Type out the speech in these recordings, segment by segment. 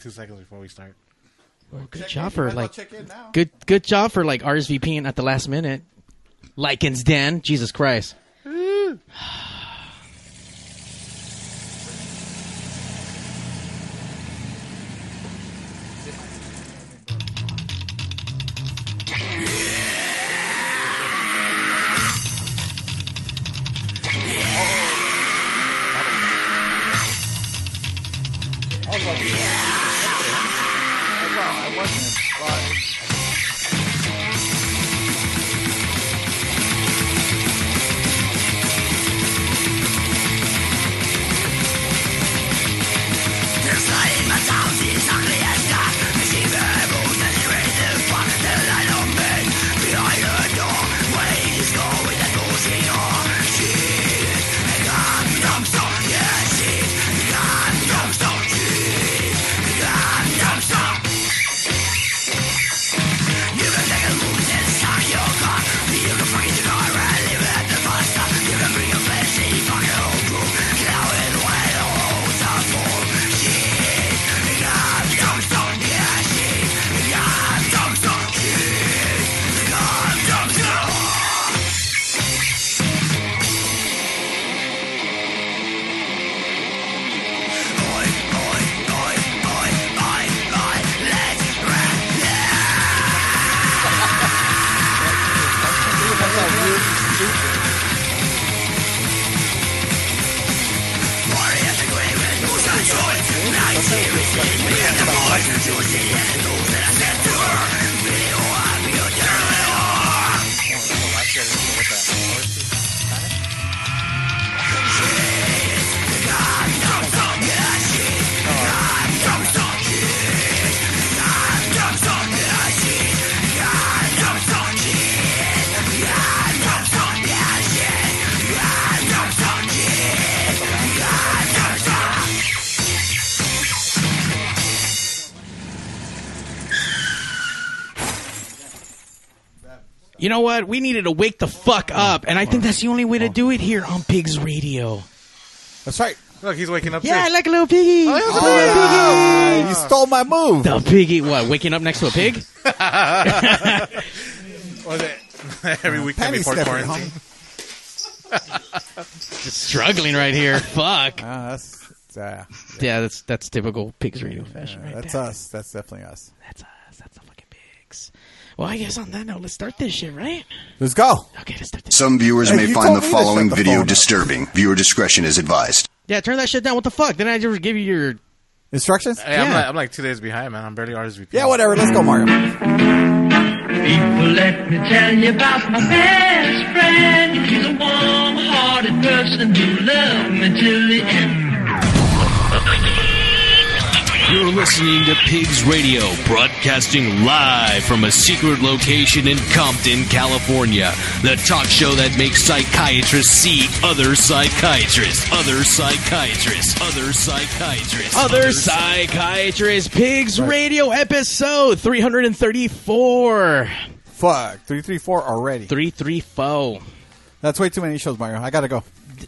two seconds before we start. Good Check job in. for Might like check in now. good good job for like RSVPing at the last minute. Likens Den, Jesus Christ. We have the power to do the You know what? We needed to wake the fuck up, and I think that's the only way to do it here on Pigs Radio. That's right. Look, he's waking up. Yeah, I too. like a little piggy. Ah, you stole my move. The piggy, what? Waking up next to a pig? Was it every weekend Penny before sniffer, quarantine? Just struggling right here. Fuck. Ah, that's uh, Yeah, that's that's typical Pigs Radio fashion, right that's there. us. That's definitely us. That's us. That's the fucking pigs. Well, I guess on that note, let's start this shit, right? Let's go. Okay, let's start this. Some viewers Hey, may you find told the me to shut following the video phone up. disturbing. Viewer discretion is advised. Yeah, turn that shit down. What the fuck? Didn't I just give you your? Instructions? Hey, I'm, Yeah. like, I'm like two days behind, man. I'm barely RSVP. Yeah, whatever. Let's go, Mario. People, let me tell you about my best friend. He's a warm-hearted person who loved me till the end. You're listening to Pigs Radio, broadcasting live from a secret location in Compton, California. The talk show that makes psychiatrists see other psychiatrists, other psychiatrists, other psychiatrists, Other psychiatrists. Pigs Radio episode 334. Fuck. 334 already. 334. That's way too many shows, Mario. I gotta go.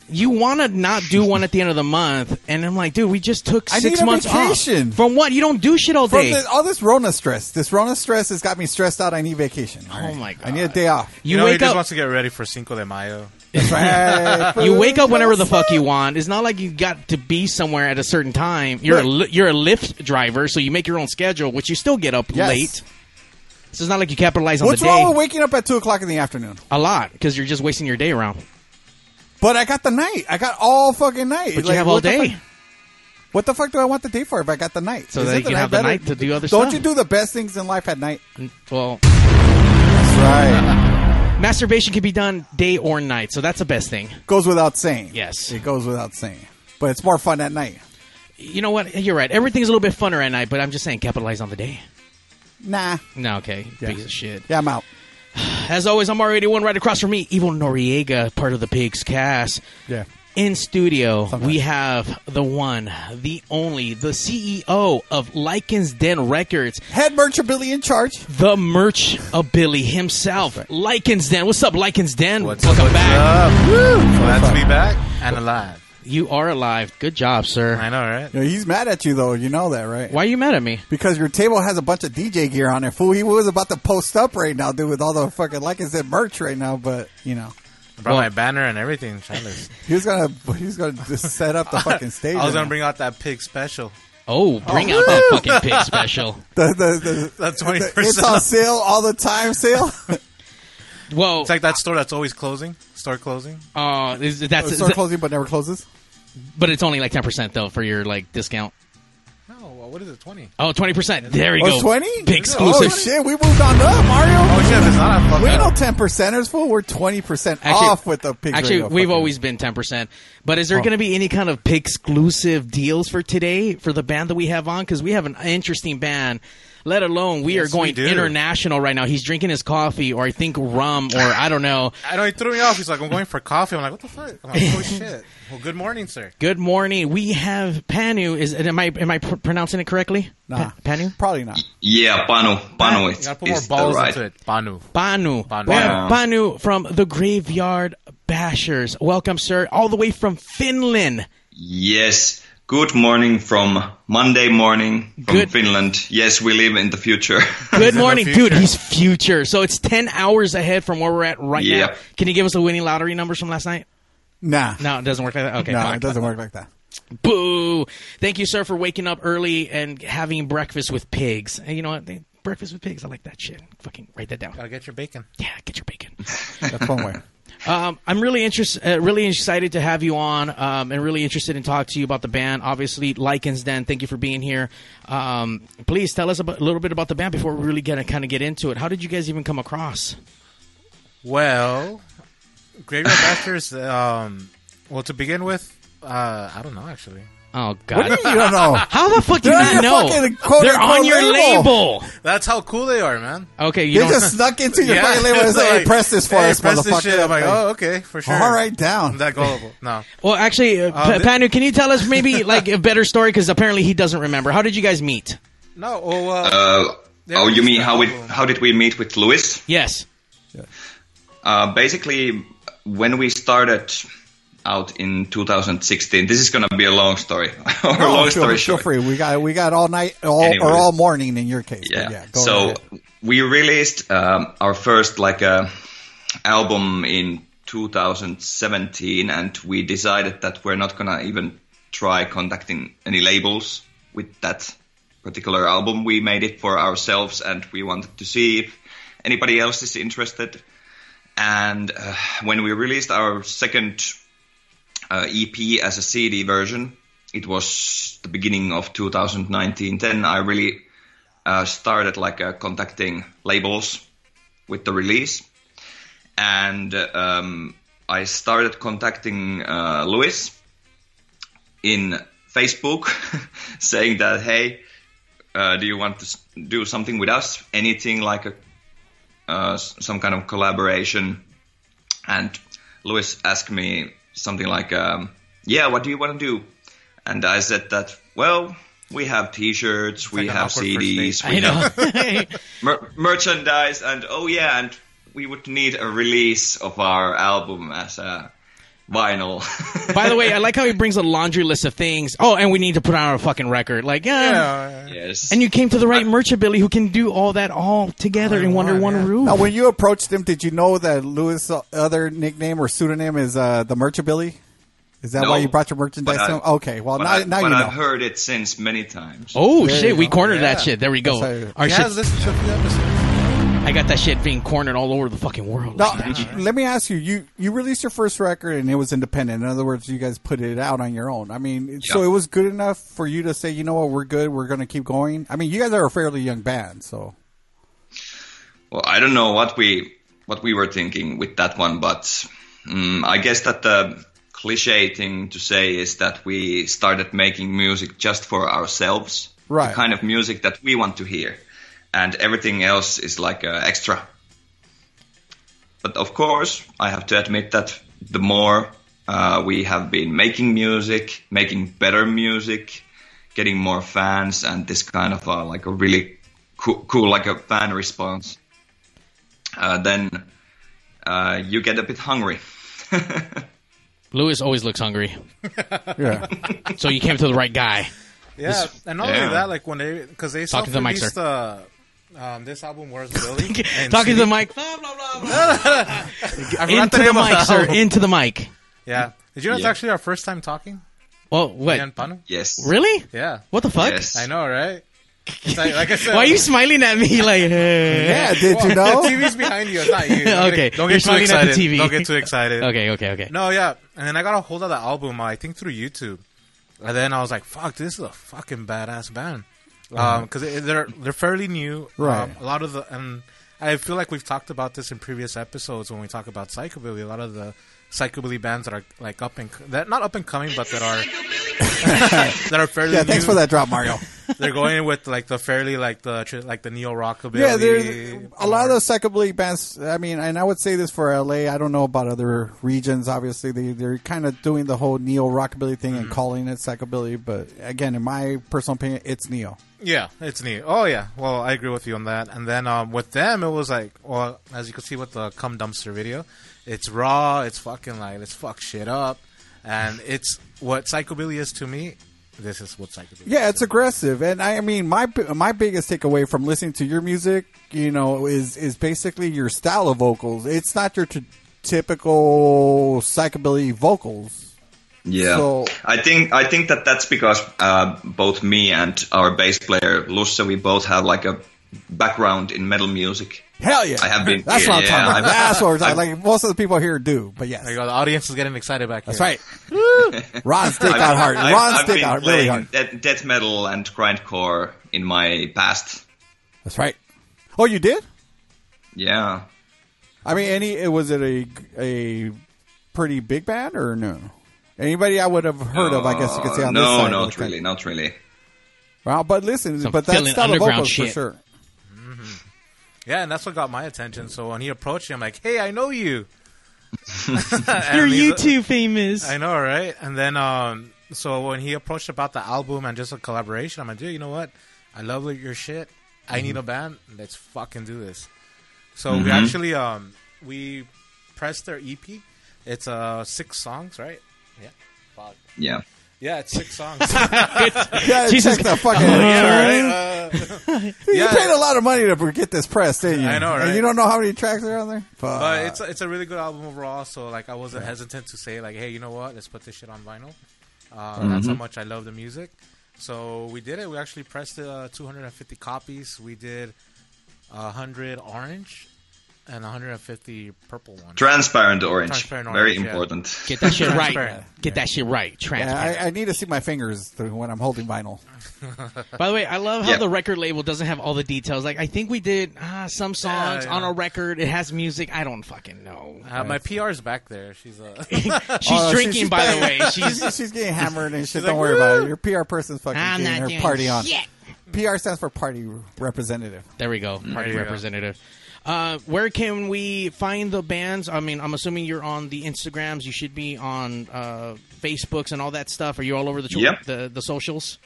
You want to not do one at the end of the month, and I'm like, dude, we just took I six need a months vacation. off. From what? You don't do shit all From day. the, all this Rona stress. This Rona stress has got me stressed out. I need vacation. All Oh my I need a day off. you You know, he wake just up. wants to get ready for Cinco de Mayo. That's right. You wake up whenever the fuck you want. It's not like you got to be somewhere at a certain time. You're a Right. li- you're a Lyft driver, so you make your own schedule, which you still get up Yes. late. So it's not like you capitalize on What's the day wrong with waking up at 2 o'clock in the afternoon? a lot because you're just wasting your day around. But I got the night. I got all fucking night. But you have all day. fuck- What the fuck do I want the day for if I got the night? So Isn't that you can have the night to do other Don't stuff. you do the best things in life at night? Mm, well, That's right. masturbation can be done day or night, so that's the best thing. goes without saying. Yes. It goes without saying. But it's more fun at night. You know what? You're right. Everything's a little bit funner at night, but I'm just saying, capitalize on the day. Nah. No, okay, Yeah. piece of shit. Yeah, I'm out. As always, I'm R81 right across from me, Evil Noriega, part of the Pigs cast. Yeah. In studio, Sometimes. we have the one, the only, the CEO of Likens Den Records, Head merchant Billy in charge. the merch of Billy himself, Likens Den. What's up, Likens Den? What's Welcome up, what's back. up? Glad to be back and alive. You are alive. Good job, sir. I know, right? You know, he's mad at you though. You know that, right? Why are you mad at me? Because your table has a bunch of DJ gear on it. Fool, he was about to post up right now, dude, with all the fucking like I said merch right now. But you know, I brought Well- my banner and everything. Trailers. he was gonna he was gonna just set up the fucking stage. I was gonna bring out that pig special. Oh, bring out that fucking pig special. now. the, the, the, That's the- it's percent. on sale all the time. Sale. Well, It's like that store that's always closing. Store closing. uh, is, that's Store closing, but never closes. But it's only like ten percent though for your like discount. No, what is it? Twenty. Oh, 20 percent. There we Oh, go. twenty. Big Oh exclusive. Oh, shit, we moved on up, Mario. Oh shit! It's not a we fucking. ain't no ten percenters, fool. We're twenty percent Actually- off with the pig. Actually, radio we've fucking- always been 10%. But is there Oh. going to be any kind of pig exclusive deals for today for the band that we have on? Because we have an interesting band. Let alone we Yes, are going we international right now. He's drinking his coffee, or I think rum, or I don't know. I know he threw me off. He's like, I'm going for coffee. I'm like, what the fuck? I'm like, oh shit. Well, good morning, sir. Good morning. We have Panu. Is am I am I pr- pronouncing it correctly? Nah. Pa- Panu. probably not. Yeah, Panu. Panu You gotta put more balls right. into it. Banu. Banu. Banu. We have Wow. From the Graveyard Bashers. Welcome, sir. All the way from Finland. Yes. Good morning from Monday morning from Good- Finland. Yes, we live in the future. Good morning, future. dude. He's future. So it's 10 hours ahead from where we're at right Yeah. now. Can you give us the winning lottery numbers from last night? Nah, No, it doesn't work like that. Okay. no, fine. it doesn't work like that. Boo. Thank you, sir, for waking up early and having breakfast with pigs. And you know what? Breakfast with pigs. I like that shit. Fucking write that down. Gotta get your bacon. Yeah, get your bacon. That's one way. Um, I'm really interested, uh, really excited to have you on, um, and really interested in talking to you about the band. Obviously, Lycans Den. Thank you for being here. Um, please tell us about, a little bit about the band before we really get to kind of get into it. How did you guys even come across? Well, Graveyard Bashers, um, well, to begin with, uh, I don't know, actually. Oh What God! do you you don't know? How the fuck do you not know? fucking quote, They're on your label. label. That's how cool they are, man. Okay, you They don't. just snuck into your Yeah. fucking label and said, "Hey, press this for hey, us, press this shit. I'm like, oh, okay, for sure. all right, down. I'm that gullible. No. well, actually, uh, Uh, P- Panu, can you tell us maybe like a better story? Because apparently he doesn't remember. How did you guys meet? No, well, uh, Uh, oh, you mean how we how did we meet with Louis? Yes. Uh, basically, when we started out in 2016, this is gonna be a long story. or No, long feel, story feel short. free. We got we got all night, all Anyways. or all morning in your case. Yeah. yeah so ahead. we released um, our first like uh, album in 2017, and we decided that we're not gonna even try contacting any labels with that particular album. We made it for ourselves, and we wanted to see if anybody else is interested. And uh, when we released our second uh, EP as a CD version, it was the beginning of 2019. Then I really uh, started like uh, contacting labels with the release, and um, I started contacting uh, in Facebook, saying that hey, uh, do you want to do something with us? Anything like a uh, some kind of collaboration? And Louis asked me something like, um, "Yeah, what do you want to do?" And I said that, well, we have T-shirts, we like have CDs, we know. have mer- merchandise, and oh yeah, and we would need a release of our album as a vinyl. By the way, I like how he brings a laundry list of things. Oh, and we need to put on a fucking record. Like, yeah. yeah, yes. And you came to the right merchant, Billy, who can do all that all together All in in under one, one yeah. roof. Now, when you approached him, did you know that Lewis' other nickname or pseudonym is uh, the Merchabilly? Is that No, why you brought your merchandise I- him? Okay, well now, I, now you know. I've heard it since many times. oh There shit, we go. cornered that shit. There we go. That's how- Our He shit, I got that shit being cornered all over the fucking world. Now, let me ask you: you you released your first record and it was independent. In other words, you guys put it out on your own. I mean, so it was good enough for you to say, you know what, we're good. We're going to keep going. I mean, you guys are a fairly young band, so Well, I don't know what we what we were thinking with that one, but mm I guess that the cliche thing to say is that we started making music just for ourselves, Right. the kind of music that we want to hear, and everything else is like uh, extra. But of course, I have to admit that the more uh, we have been making music, making better music, getting more fans, and this kind of uh, like a really cool, cool like a fan response, uh, then uh, you get a bit hungry. Lewis always looks hungry, Yeah. so you came to the right guy. Yeah, and not Yeah. only that, like when they because they Talk to the mic, self-released uh, um, this album, Where's Billy? Talking to the CD mic. Blah, blah, blah, blah. Into the name of mic, sir. Into the mic. Yeah. Did you know it's Yeah. actually our first time talking? Well, what? Me? Yes. Really? Yeah. What the fuck? Yes. I know, right? Like, like I said. Why are you smiling at me like? eh? Yeah, did you know? The TV's behind you. It's not you. Don't Okay. Get, don't You're get too smiling at the excited. TV. Don't get too excited. Okay, okay, okay. No, yeah. And then I got a hold of the album, I think through YouTube. And then I was like, fuck, this is a fucking badass band. Because they're, they're fairly new. Right. Um, a lot of the. And I feel like we've talked about this in previous episodes when we talk about psychobilly. A lot of the psychobilly bands that are like up and that not up and coming, but that are that are fairly. Yeah, thanks new. for that drop, Mario. They're going with like the fairly like the like the neo rockabilly. Yeah, there's a lot of those psychobilly bands. I mean, and I would say this for LA. I don't know about other regions. Obviously, they they're kind of doing the whole neo rockabilly thing Mm-hmm. and calling it psychobilly. But again, in my personal opinion, it's neo. Yeah, it's neo. Oh yeah, well I agree with you on that. And then um, with them, it was like, well, as you can see with the cum dumpster video, it's raw. It's fucking like let's fuck shit up, and it's what psychobilly is to me. This is what psychobilly. Yeah, it's to aggressive, and I, I mean, my my biggest takeaway from listening to your music, you know, is is basically your style of vocals. It's not your t- typical psychobilly vocals. Yeah, So- I think I think that that's because uh, both me and our bass player Lusse, we both have like a background in metal music. Hell yeah! I have been- That's what I'm yeah, talking about. I've- That's what we're talking. I've- Like most of the people here do, but yes, There you go. The audience is getting excited back here. that's right. Ron stick out hard. I've- Ron I've stick been out really playing hard. Death, death metal and grindcore in my past. That's right. Oh, you did? Yeah, I mean, any was it a a pretty big band or no? Anybody I would have heard of, I guess you could say on uh, no, this side. of not the country. really, not really. Well, but listen, Some but that's filling style of underground vocals for sure. Yeah, and that's what got my attention. So when he approached me, I'm like, "Hey, I know you." You're YouTube famous. I know, right? And then, um, so when he approached about the album and just a collaboration, I'm like, dude, you know what? I love your shit. I need a band. Let's fucking do this. So we actually, um, we pressed their EP. It's uh six songs, right? Yeah. Fuck. Yeah, Yeah, it's six songs. Yeah, Jesus. check the fucking. yeah, right. Uh, You yeah. paid a lot of money to get this pressed, didn't you? I know, And right? you don't know how many tracks are on there. Fuck. but it's it's a really good album overall. So like, I wasn't hesitant to say like, hey, you know what? Let's put this shit on vinyl. Uh, That's how much I love the music. So we did it. We actually pressed uh, 250 copies. We did 100 orange and 150 purple ones. transparent orange, Transparent very orange, yeah. important. Get that shit right. Transparent. Get that shit right. Yeah, Transparent. I, I need to see my fingers through when I'm holding vinyl. By the way, I love how Yeah. the record label doesn't have all the details. Like, I think we did ah, some songs yeah. on a record. It has music. I don't fucking know. Uh, my PR's back there. She's uh, She's Oh, drinking, she's by the way. she's, She's. she's getting hammered and shit. She's Don't like, worry about it. Your PR person's fucking I'm getting her doing party on. PR stands for party representative. There we go. Party you go. Representative. Uh, where can we find the bands? I mean, I'm assuming you're on the Instagrams. You should be on uh, Facebooks and all that stuff. Are you all over the Yep. the, the socials?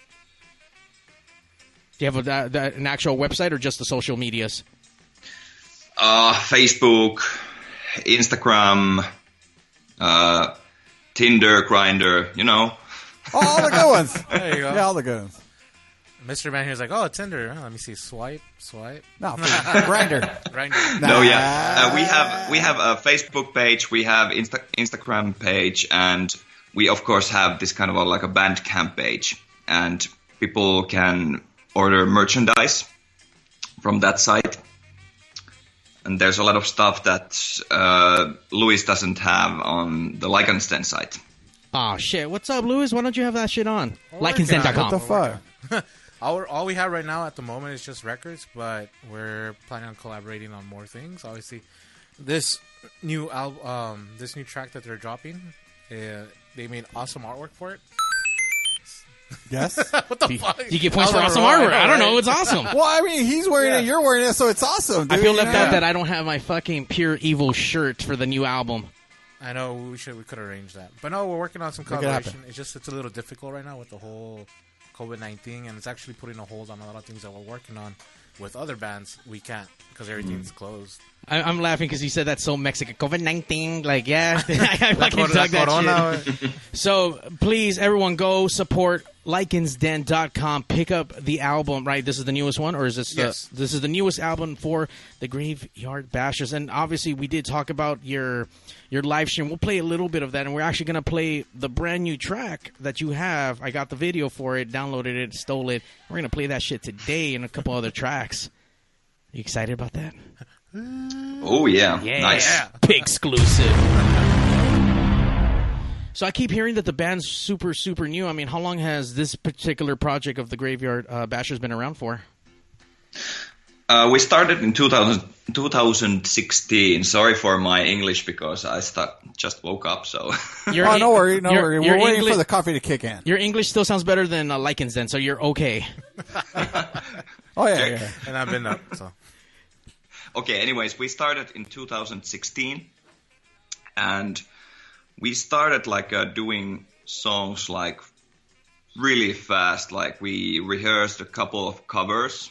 Do you have a, that, that, an actual website or just the social medias? Uh, Facebook, Instagram, uh, Tinder, Grindr, you know. all the good ones. there you go. Yeah, all the good ones. Mr. Man here's like, oh, Tinder. Oh, let me see. Swipe, swipe. No, Grindr. Right. No, yeah, uh, we have we have a Facebook page, we have Insta- Instagram page, and we of course have this kind of a, like a Bandcamp page, and people can order merchandise from that site. And there's a lot of stuff that uh, Luis doesn't have on the Lycansten site. Oh shit! What's up, Lewis? Why don't you have that shit on? working on it. What the fuck? All, all we have right now at the moment is just records, but we're planning on collaborating on more things. Obviously, this new album, um, this new track that they're dropping, uh, they made awesome artwork for it. Yes. what the You, fuck? you get points for awesome on a artwork. I don't know. It's awesome. well, I mean, he's wearing Yeah. it, you're wearing it, so it's awesome. I feel you left know? out that I don't have my fucking pure evil shirt for the new album. I know we should we could arrange that, but no, we're working on some Make it collaboration. It's just it's a little difficult right now with the whole COVID nineteen, and it's actually putting a hold on a lot of things that we're working on. With other bands, we can't because everything's Mm. closed. I, I'm laughing because you said that's so Mexican. COVID nineteen, like yeah, I fucking dug that shit. So please, everyone, go support LikensDen.com. Pick up the album. Right, this is the newest one, or is this Yes. the this is the newest album for the Graveyard Bashers? And obviously, we did talk about your your live stream. We'll play a little bit of that, and we're actually going to play the brand new track that you have. I got the video for it, downloaded it, stole it. We're going to play that shit today, and a couple other tracks. You excited about that? Oh yeah, Yeah, nice. Big exclusive. So I keep hearing that the band's super, super new. I mean, how long has this particular project of the Graveyard uh, Bashers been around for? Uh, we started in 2000, 2016. Sorry for my English because I st- just woke up. So Your Oh, no worry, no your- worry. your We're waiting Engli- for the coffee to kick in. Your English still sounds better than uh, Likens then, so you're okay. Oh yeah, yeah. and I've been up. So okay. Anyways, we started in 2016, and we started like uh, doing songs like really fast. Like we rehearsed a couple of covers,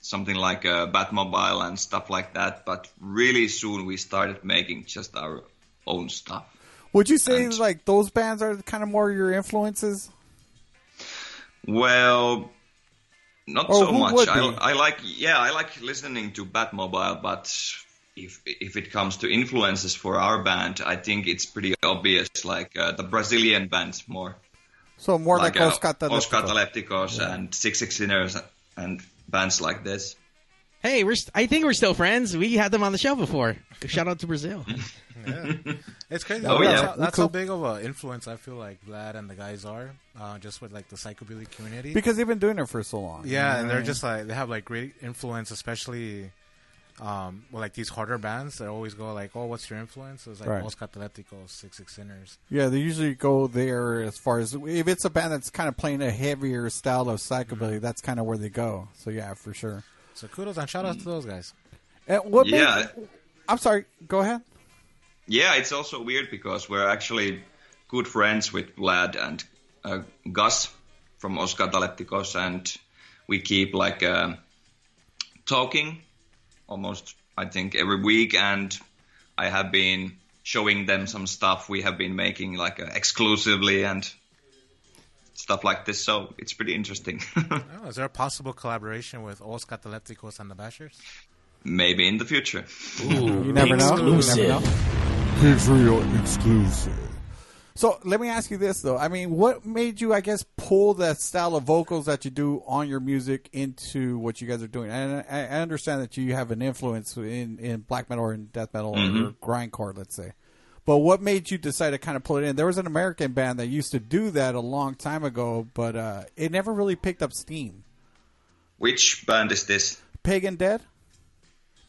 something like uh, Batmobile and stuff like that. But really soon we started making just our own stuff. Would you say And- like those bands are kind of more your influences? Well, not Or so much. I. I like, yeah, I like listening to Batmobile, but if if it comes to influences for our band, I think it's pretty obvious. Like uh, the Brazilian bands more, So more like, uh, Os Catalepticos. Os Catalepticos and Six Six Sinners and bands like this. Hey, we're st- I think we're still friends. We had them on the show before. Shout out to Brazil. yeah. it's crazy. Oh, that's yeah. how, that's Cool. how big of an influence I feel like Vlad and the guys are, uh, just with like the psychobilly community. because they've been doing it for so long. Yeah, and they're just like they have like great influence, especially um, with like these harder bands that always go like, "Oh, what's your influence?" It's like Right. Los Catalepticos, Six Six Sinners. Yeah, they usually go there as far as if it's a band that's kind of playing a heavier style of psychobilly. That's kind of where they go. So yeah, for sure. So kudos and shout out to those guys. And what? made- Yeah. I'm sorry. Go ahead. Yeah, it's also weird because we're actually good friends with Vlad and uh, Gus from Os Catalepticos, and we keep like uh, talking almost, I think, every week. And I have been showing them some stuff we have been making like uh, exclusively and stuff like this. So it's pretty interesting. Oh, is there a possible collaboration with Os Catalepticos and the Bashers? Maybe in the future. You never know. You never know. Pigs Radio exclusive. So let me ask you this though. I mean, what made you, I guess, pull that style of vocals that you do on your music into what you guys are doing? And I, I understand that you have an influence in, in black metal or in death metal or grindcore, let's say. But what made you decide to kind of pull it in? There was an American band that used to do that a long time ago, but uh, it never really picked up steam. Which band is this? Pagan Dead.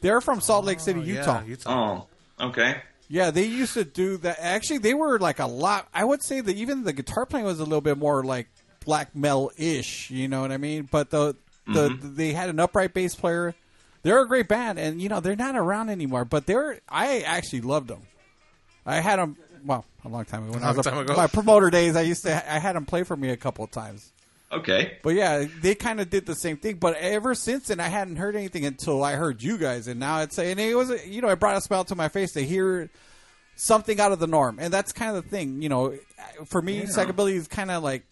They're from Salt Lake City, Oh, Utah. Yeah, Utah. Oh, okay. Yeah, they used to do that. Actually, they were like a lot. I would say that even the guitar playing was a little bit more like black metal ish. You know what I mean? But the the mm-hmm. they had an upright bass player. They're a great band, and you know they're not around anymore. But they're I actually loved them. I had them well a long time ago. When I Long was a- time ago. my promoter days, I used to I had them play for me a couple of times. Okay. But yeah, they kind of did the same thing. But ever since then, I hadn't heard anything until I heard you guys, and now it's and it was you know it brought a smile to my face to hear something out of the norm, and that's kind of the thing. You know, for me, psychobilly is kind of like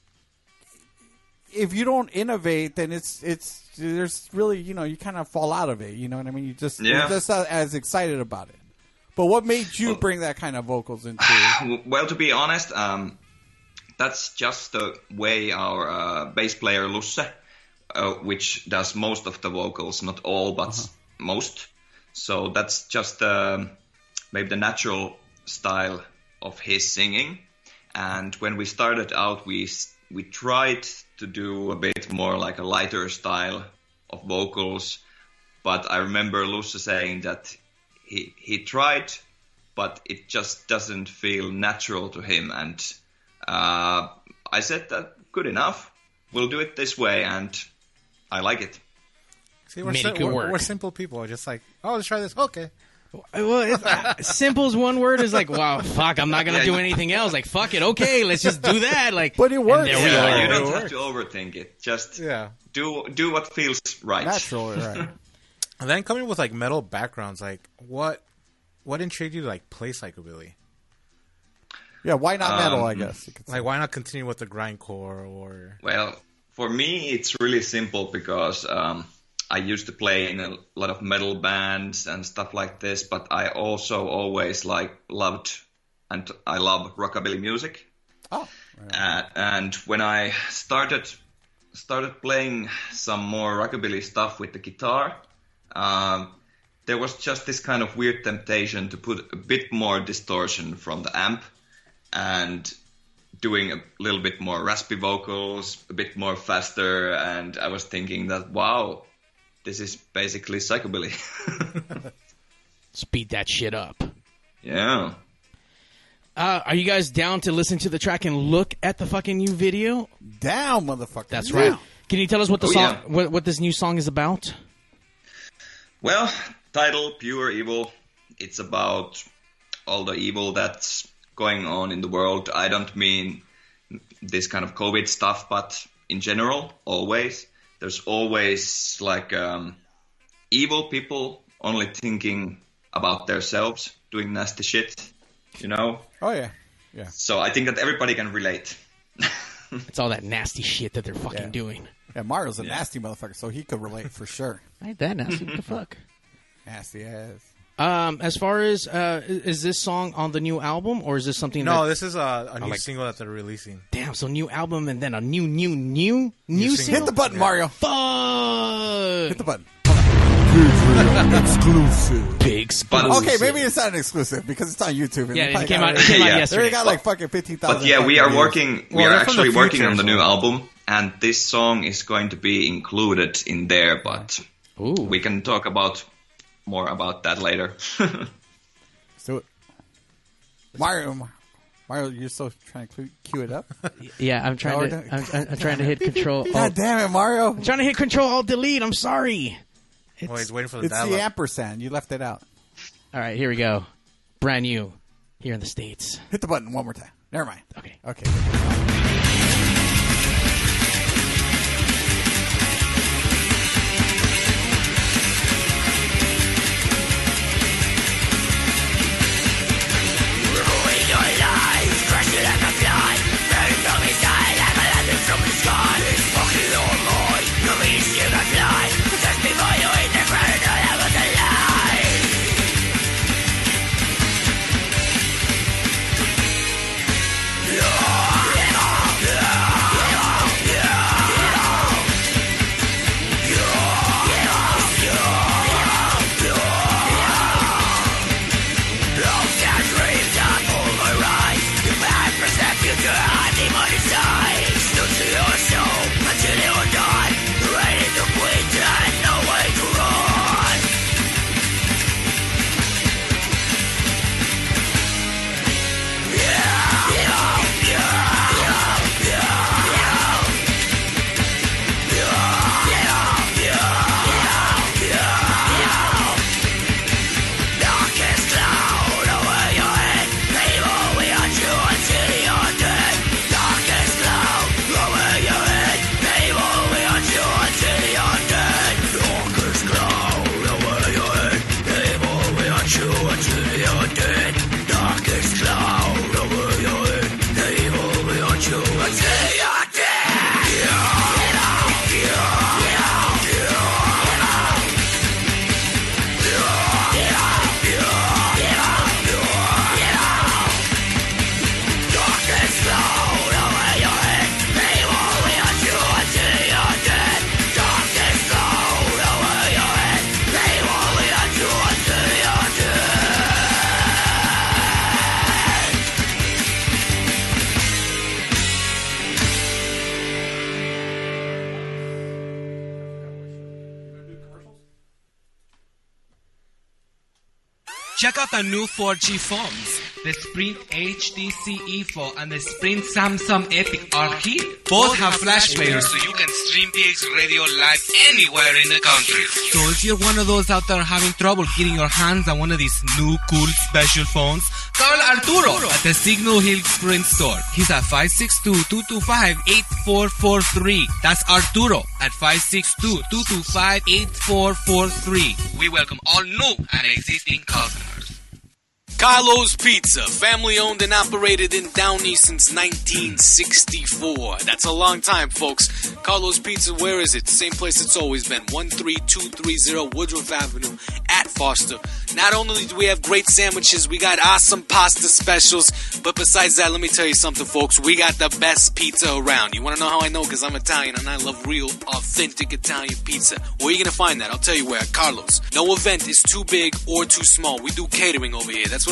if you don't innovate, then it's it's there's really you know you kind of fall out of it. You know what I mean? You just Yeah. you're just not as excited about it. But what made you bring that kind of vocals into? Well, to be honest, um, that's just the way our uh, bass player Lusse, uh, which does most of the vocals, not all, but most. So that's just um maybe the natural style of his singing. And when we started out, we we tried to do a bit more like a lighter style of vocals. But I remember Lusse saying that he he tried, but it just doesn't feel natural to him. And uh, I said that good enough. We'll do it this way, and I like it. See, we're, Made si- it we're, work. we're simple people. We're just like, oh, let's try this. Okay. Well, it's, uh, simple as one word is like, wow, fuck, I'm not gonna Yeah, do anything else. Like, fuck it, okay, let's just do that. Like, But it and works. there we Yeah, are. you don't have works. to overthink it. Just Yeah. do do what feels right. Naturally, right? And then coming with like metal backgrounds, like what what intrigued you to like play psychobilly? Yeah, why not metal? Um, I guess you could say. Like why not continue with the grindcore or Well, for me, it's really simple because um, I used to play in a lot of metal bands and stuff like this, but I also always like loved and I love rockabilly music. Oh, Uh, and when I started started playing some more rockabilly stuff with the guitar, um, there was just this kind of weird temptation to put a bit more distortion from the amp and doing a little bit more raspy vocals, a bit more faster, and I was thinking that wow, this is basically psychobilly. Speed that shit up. yeah. Uh, are you guys down to listen to the track and look at the fucking new video? down, motherfucker. That's Yeah. right. Can you tell us what the Oh, song, yeah. what, what this new song is about? Well, title Pure Evil. It's about all the evil that's going on in the world. I don't mean this kind of COVID stuff, but in general, always. There's always like um, evil people only thinking about themselves, doing nasty shit, you know? Oh yeah, yeah. So I think that everybody can relate. It's all that nasty shit that they're fucking Yeah. doing. yeah. Mario's a nasty motherfucker, so he could relate for sure. Ain't that nasty? what the fuck? Nasty ass. Um, as far as uh, is is this song on the new album, or is this something? No, that, this is a, a new like- single that they're releasing. damn. So new album and then a new, new, new, new, single. single. Hit the button, Mario. Fuck. Hit the button. Exclusive. Big But Okay, maybe it's not an exclusive because it's on YouTube. Yeah, they it probably came out. It came out Yeah. They yesterday. already got like fucking fifteen thousand. But yeah, we are working. We Well, are they're actually working on the new album, and this song is going to be included in there. But Ooh. we can talk about more about that later. Let's do it. Mario, Mario, you're still trying to cue- cue it up. Yeah, I'm trying No, to. we're I'm. I'm, I'm trying to hit control. God Alt, damn it, Mario! I'm trying to hit control alt delete. I'm sorry. Oh, he's waiting for the It's dial the ampersand. You left it out. All right, here we go. Brand new here in the states. Hit the button one more time. Never mind. Okay. Okay. Check out the new 4G phones. The Sprint HTC E4 and the Sprint Samsung Epic are here. Both have flash players so you can stream PX Radio live anywhere in the country. So if you're one of those out there having trouble getting your hands on one of these new cool special phones, call Arturo at the Signal Hill Sprint store. He's at 562-225-8443. That's Arturo at 562-225-8443. We welcome all new and existing customers. Carlo's Pizza, family owned and operated in Downey since 1964. That's a long time, folks. Carlo's Pizza, where is it? Same place it's always been 13230 Woodruff Avenue at Foster. Not only do we have great sandwiches, we got awesome pasta specials, but besides that, let me tell you something, folks. We got the best pizza around. You want to know how I know? Because I'm Italian and I love real, authentic Italian pizza. Where are you going to find that? I'll tell you where. Carlo's. No event is too big or too small. We do catering over here. That's what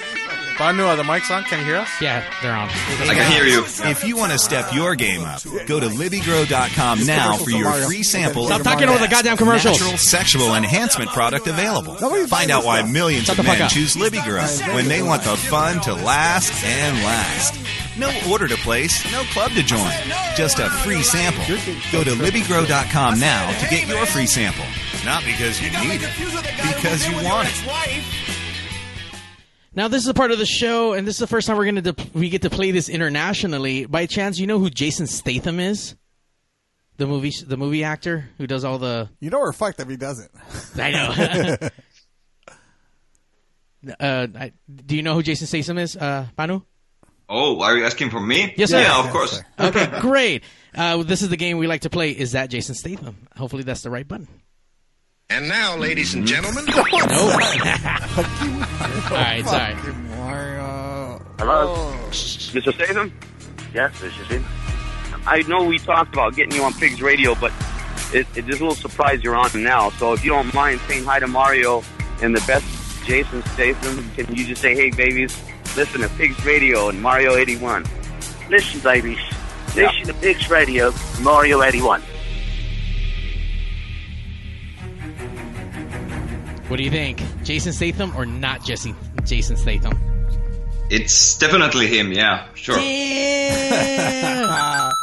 Banu, are the mics on? Can you hear us? Yeah, they're on. I can hear you. If you want to step your game up, go to Libigrow.com now for your free sample Stop of talking over the goddamn commercials. natural sexual enhancement product available. Find out why millions of men choose Libigrow when they want the fun to last and last. No order to place, no club to join. Just a free sample. Go to Libigrow.com now to get your free sample. Not because you need it, because you want it. Now this is a part of the show, and this is the first time we're gonna de- we get to play this internationally. By chance, you know who Jason Statham is? The movie, the movie actor who does all the. You know we're fucked if he doesn't. I know. uh, I, do you know who Jason Statham is, uh, Banu? Oh, are you asking for me? Yes, sir. Yeah, of Yes, course. sir. Okay, great. Uh, this is the game we like to play. Is that Jason Statham? Hopefully, that's the right button. And now, ladies and gentlemen, no. All right, sorry. Hello? Mr. Statham? Yes, this is him. I know we talked about getting you on Pigs Radio, but it, it, there's a little surprise you're on now. So if you don't mind saying hi to Mario and the best Jason Statham, can you just say, hey, babies, listen to Pigs Radio and Mario 81? Listen, babies. Listen to Pigs Radio, Mario 81. What do you think, Jason Statham or not Jesse Jason Statham? It's definitely him, yeah, sure. I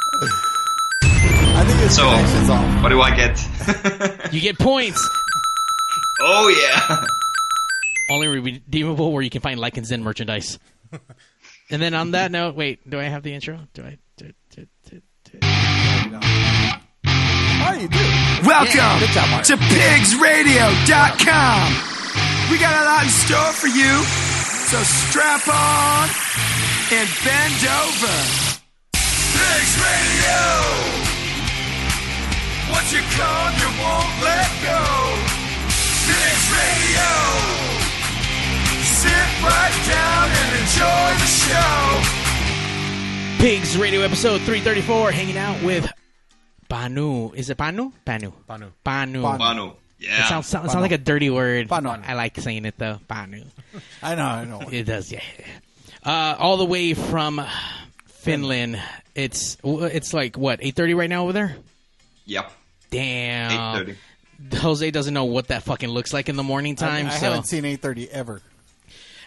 think his So, what do I get? You get points. oh, yeah. Only redeemable where you can find Lycan Zen merchandise. and then on that note, wait, do I have the intro? Do I? Do, do, do, do. Oh, you do. welcome Good job, Mario. to pigsradio.com. We got a lot in store for you, so strap on and bend over. Pigs Radio. Once you come, you won't let go. Pigs Radio. Sit right down and enjoy the show. Pigs Radio episode 334, hanging out with Banu. Is it Banu? Banu. Banu. Banu. Banu. It Yeah. sounds, sounds, sounds like a dirty word. Banu. I like saying it though. Banu. I know, I know. It does, yeah. Uh, all the way from Finland. It's it's like what eight thirty right now over there. Yep. Damn. 8.30. Jose doesn't know what that fucking looks like in the morning I, time. I so haven't seen 830 ever.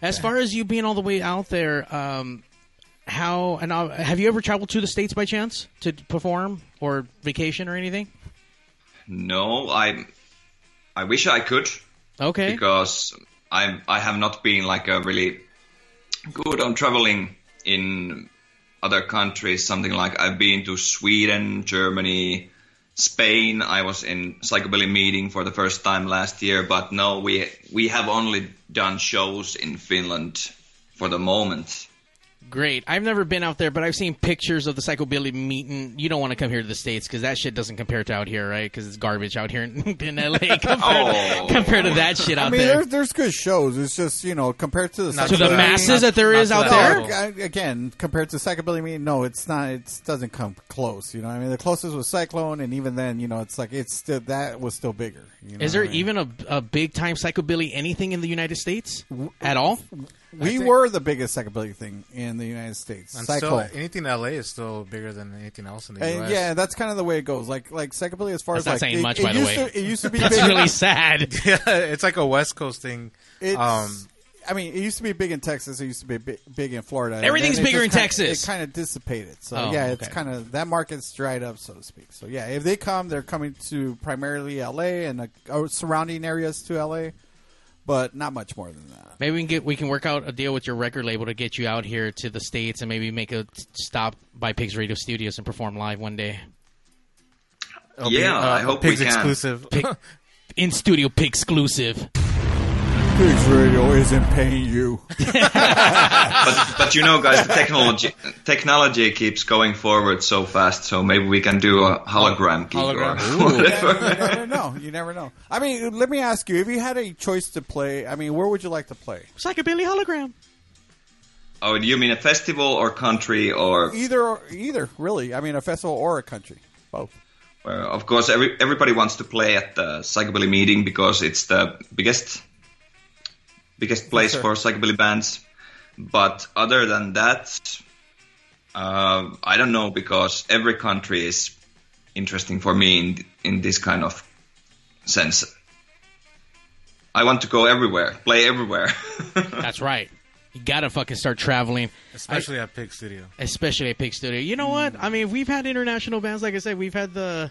As far as you being all the way out there, um, how and uh, have you ever traveled to the states by chance to perform or vacation or anything? No, I I wish I could Okay, because I I have not been like a really good on traveling in other countries. Something like I've been to Sweden, Germany, Spain. I was in psychobilly meeting for the first time last year, but no, we we have only done shows in Finland for the moment. Great. I've never been out there, but I've seen pictures of the psychobilly meeting. You don't want to come here to the states because that shit doesn't compare to out here, right? Because it's garbage out here in, in LA compared, Oh. to, compared to that shit out I mean, there. there's there's good shows. It's just you know compared to the Not to the psychobilly- masses that there is out there? No, Again, compared to psychobilly, mean no, it's not. It doesn't come close. You know, what I mean, the closest was Cyclone, and even then, you know, it's like it's still that was still bigger. You know Is there I mean? even a, a big time psychobilly anything in the United States at all? We were the biggest psychobilly thing in the United States. And still, anything in LA is still bigger than anything else in the And US. yeah, that's kind of the way it goes. Like like psychobilly, as far That's as not like saying it, much, it by the way. To, it used to be That's big. really sad. yeah, it's like a West Coast thing. It's, um, I mean, it used to be big in Texas. It used to be big, big in Florida. Everything's bigger in kinda- Texas. It kind of dissipated. So Oh, yeah, it's okay. kind of that market's dried up, so to speak. So yeah, if they come, they're coming to primarily L.A. and uh, surrounding areas to L.A., but not much more than that. Maybe we can get we can work out a deal with your record label to get you out here to the states and maybe make a t- stop by Pigs Radio Studios and perform live one day. It'll be, Yeah, uh, I hope Pigs we can. exclusive. Pig, in studio pig exclusive. Pigs Radio isn't paying you. but but you know, guys, the technology technology keeps going forward so fast. So maybe we can do a hologram gig Hologram. or whatever. you never know. You never know. I mean, let me ask you: if you had a choice to play, I mean, where would you like to play? Psychobilly hologram. Oh, do you mean a festival or country or? Either, or, either, really. I mean, a festival or a country, both. Well, of course, every, everybody wants to play at the psychobilly meeting because it's the biggest biggest place sure. for psychobilly bands. But other than that, uh, I don't know because every country is interesting for me in in this kind of sense. I want to go everywhere, play everywhere. That's right. You gotta fucking start traveling, Especially at Pig Studio. especially at Pig Studio. You know what? I mean, we've had international bands. Like I said, we've had the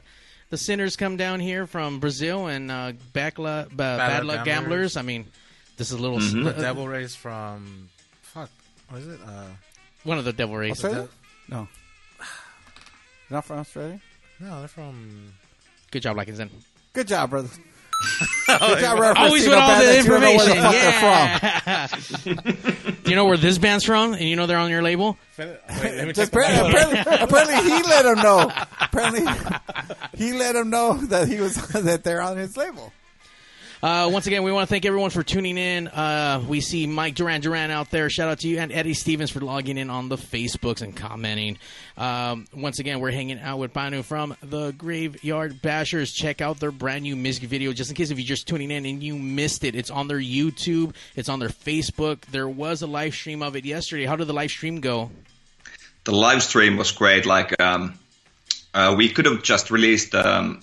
the Sinners come down here from Brazil and uh, Backla, ba- Bad, Luck Gamblers. I mean, this is a little Mm-hmm. uh, The Devil Rays from fuck. What is it? Uh, one of the Devil Rays. Australia? No. Not from Australia? no, they're from. Good job, Lykinson. Good job, brother. Good job, referencing Always with all the that you know where the information. fuck they're from. Do you know where this band's from? And you know they're on your label? Wait, let me Just check the apparently, apparently, apparently he let him know. Apparently, he let him know that he was that they're on his label. Uh, once again, we want to thank everyone for tuning in. Uh, we see Mike Duran Duran out there. Shout out to you and Eddie Stevens for logging in on the Facebooks and commenting. Um, once again, we're hanging out with Panu from the Graveyard Bashers. Check out their brand new music video. Just in case if you're just tuning in and you missed it, it's on their YouTube. It's on their Facebook. There was a live stream of it yesterday. How did the live stream go? the live stream was great. Like um, uh, we could have just released um,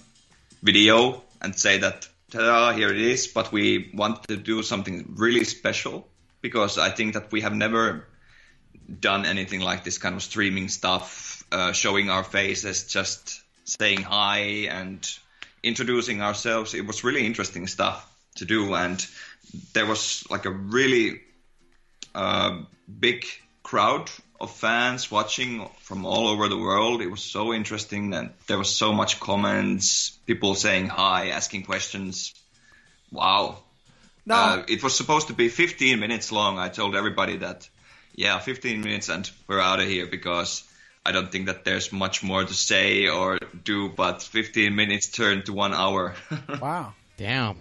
video and say that ta-da, here it is, but we wanted to do something really special because I think that we have never done anything like this kind of streaming stuff, uh, showing our faces, just saying hi and introducing ourselves. It was really interesting stuff to do, and there was like a really uh, big crowd of fans watching from all over the world. It was so interesting and there was so much comments, people saying hi, asking questions. Wow. No. Uh, it was supposed to be 15 minutes long. I told everybody that, yeah, 15 minutes and we're out of here because I don't think that there's much more to say or do, but 15 minutes turned to one hour. Wow. Damn.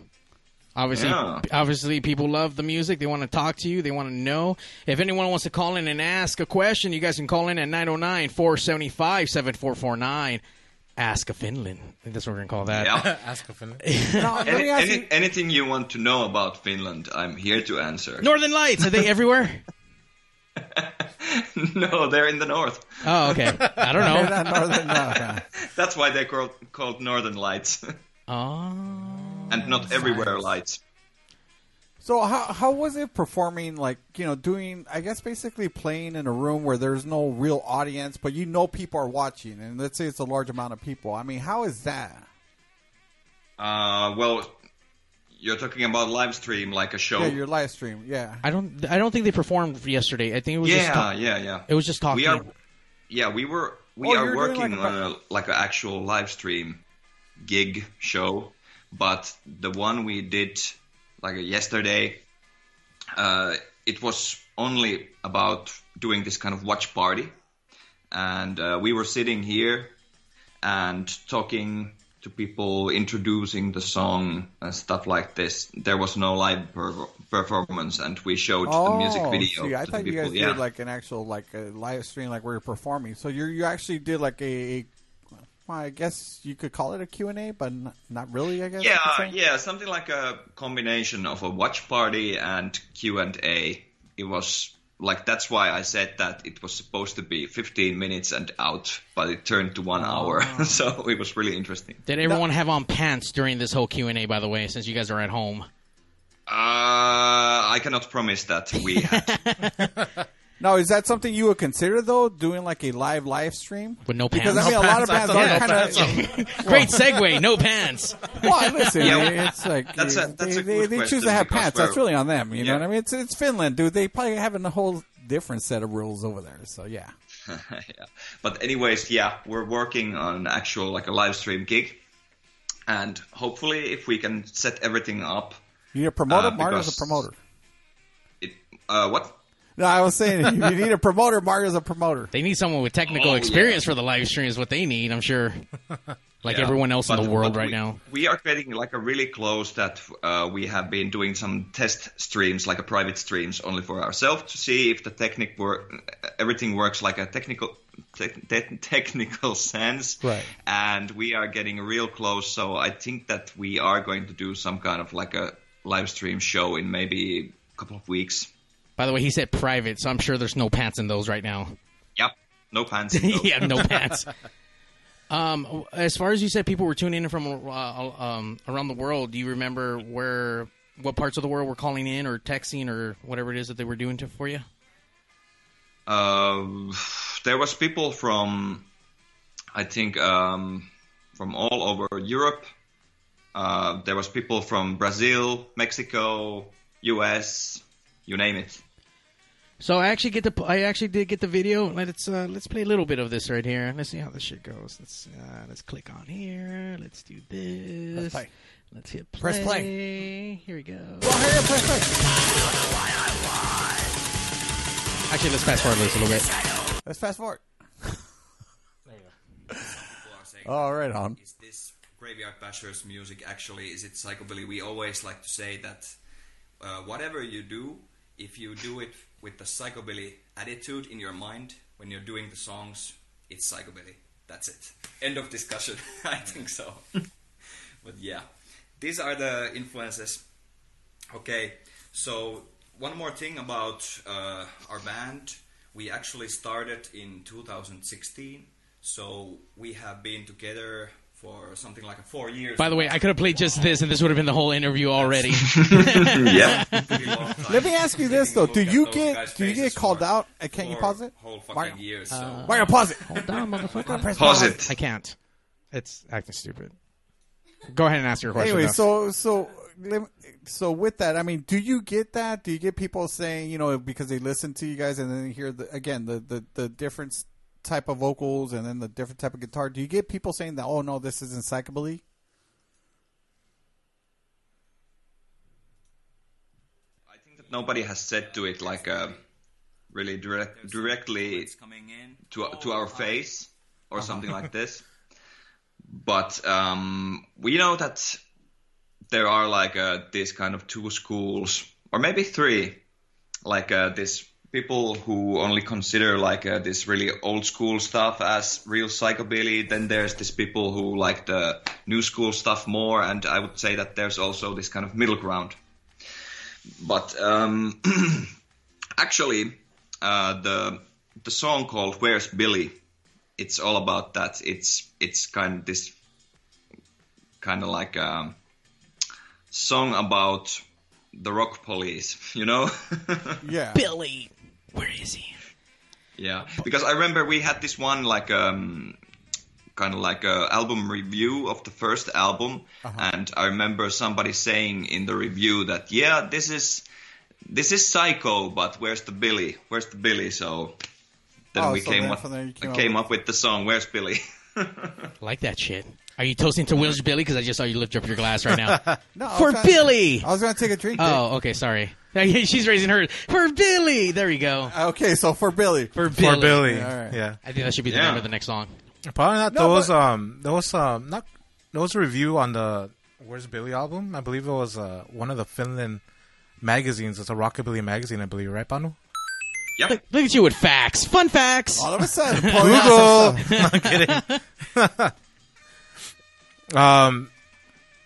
Obviously, Yeah. obviously, people love the music. They want to talk to you. They want to know. If anyone wants to call in and ask a question, you guys can call in at 909 475 7449. Ask a Finland. I think that's what we're going to call that. Yeah. Ask a Finland. Now, let Any, ask any, you. anything you want to know about Finland, I'm here to answer. Northern Lights, are they everywhere? no, they're in the north. Oh, okay. I don't know. not northern, no, no. That's why they're called, called Northern Lights, Oh. And not everywhere lights. So how how was it performing? Like you know, doing I guess basically playing in a room where there's no real audience, but you know people are watching, and let's say it's a large amount of people. I mean, how is that? Uh, well, you're talking about live stream like a show. Yeah, your live stream. Yeah. I don't. I don't think they performed yesterday. I think it was just yeah, talk- yeah, yeah. It was just talking. We are, yeah, we were we Oh, are working like a- on a, like an actual live stream gig show, but the one we did like yesterday, uh, it was only about doing this kind of watch party, and uh, we were sitting here and talking to people, introducing the song and stuff like this. There was no live per- performance, and we showed the music video. Oh, see, I to thought you guys yeah. did like an actual like a live stream, like where you're performing. So you you actually did like a, a well, I guess you could call it a Q and A, but not, not really. I guess. Yeah, yeah, something like a combination of a watch party and Q and A. It was like that's why I said that it was supposed to be 15 minutes and out, but it turned to one hour. so it was really interesting. Did everyone have on pants during this whole Q and A? By the way, since you guys are at home. Uh, I cannot promise that we had. Now, is that something you would consider though, doing like a live live stream with no Because pants? I mean, a No lot of pants, bands are kind of Great segue. No pants. Well, listen, Yeah, it's like that's a- they- that's they, a good they choose to have because pants. That's really on them. You know what I mean? It's it's Finland, dude. They probably have a whole different set of rules over there. So yeah. yeah. But anyways, yeah, we're working on actual like a live stream gig, and hopefully, if we can set everything up, You need a promoter. Uh, Mario's a promoter. it uh, what? No, I was saying if you need a promoter. Mario's a promoter. They need someone with technical Oh, experience for the live stream. Is what they need. I'm sure. Like Yeah, everyone else in the world right we, now. We are getting like a really close that uh, we have been doing some test streams, like a private streams, only for ourselves to see if the technic work, everything works like a technical te- te- technical sense. Right. And we are getting real close, so I think that we are going to do some kind of like a live stream show in maybe a couple of weeks. By the way, he said private, so I'm sure there's no pants in those right now. Yep. No pants. in those. yeah, no pants. Um, as far as you said, people were tuning in from uh, um, around the world. Do you remember where, what parts of the world were calling in or texting or whatever it is that they were doing to for you? Uh, there was people from, I think, um, from all over Europe. Uh, there was people from Brazil, Mexico, U.S., you name it. So I actually get the I actually did get the video. Let's uh, let's play a little bit of this right here. Let's see how this shit goes. Let's uh, let's click on here. Let's do this. Press play. Let's hit play. Press play. Here we go. Well, here, press play. Actually, let's fast forward this a little bit. Let's fast forward. All right, on. Is this Graveyard Bashers music actually, is it psychobilly? We always like to say that uh, whatever you do, if you do it with the psychobilly attitude in your mind when you're doing the songs, it's psychobilly. That's it. End of discussion. I think so. but yeah, these are the influences. Okay, so one more thing about uh, our band. We actually started in 2016, so we have been together for something like a four years. By the way, I could have played just this, and this would have been the whole interview already. yeah. Let me ask you this though: Do you get do you get called out? Uh, Can you pause it? Whole fucking Mario. years. Uh, So. Mario, pause it. Hold on, motherfucker. Press Pause pause. it. I can't. It's acting stupid. Go ahead and ask your question. Anyway, though. so so so with that, I mean, do you get that? Do you get people saying, you know, because they listen to you guys and then they hear the again the the the different s- type of vocals and then the different type of guitar? Do you get people saying that? Oh no, this isn't psychobilly. I think that nobody has said to it like uh, really direct, directly to to our face or something like this. But um, we know that there are like uh, these kind of two schools, or maybe three, like uh, this people who only consider like uh, this really old school stuff as real psychobilly. Then there's this people who like the new school stuff more, and I would say that there's also this kind of middle ground. But um, actually, uh, the the song called "Where's Billy," it's all about that. It's it's kind of this kind of like a song about the rock police, you know? Yeah. Billy, where is he? yeah, because I remember we had this one like um kind of like a album review of the first album, and I remember somebody saying in the review that yeah, this is this is Psycho, but where's the Billy? Where's the Billy? So then Oh, we so came up, from came up came with- up with the song "Where's Billy." Like that shit. Are you toasting to Will's Billy? Because I just saw you lift up your glass right now. No, I was For gonna- Billy. I was going to take a drink. there. Oh, okay. Sorry. She's raising her for Billy. There you go. Okay, so for Billy. For Billy. For Billy, All right. yeah. I think that should be the Yeah. name of the next song. Probably not. No, there was um, there was um, not there was a review on the Where's Billy album. I believe it was uh one of the Finland magazines. It's a Rockabilly magazine, I believe, right, Panu? Yep. Look, look at you with facts, fun facts. All of a sudden, Google. I'm kidding. um,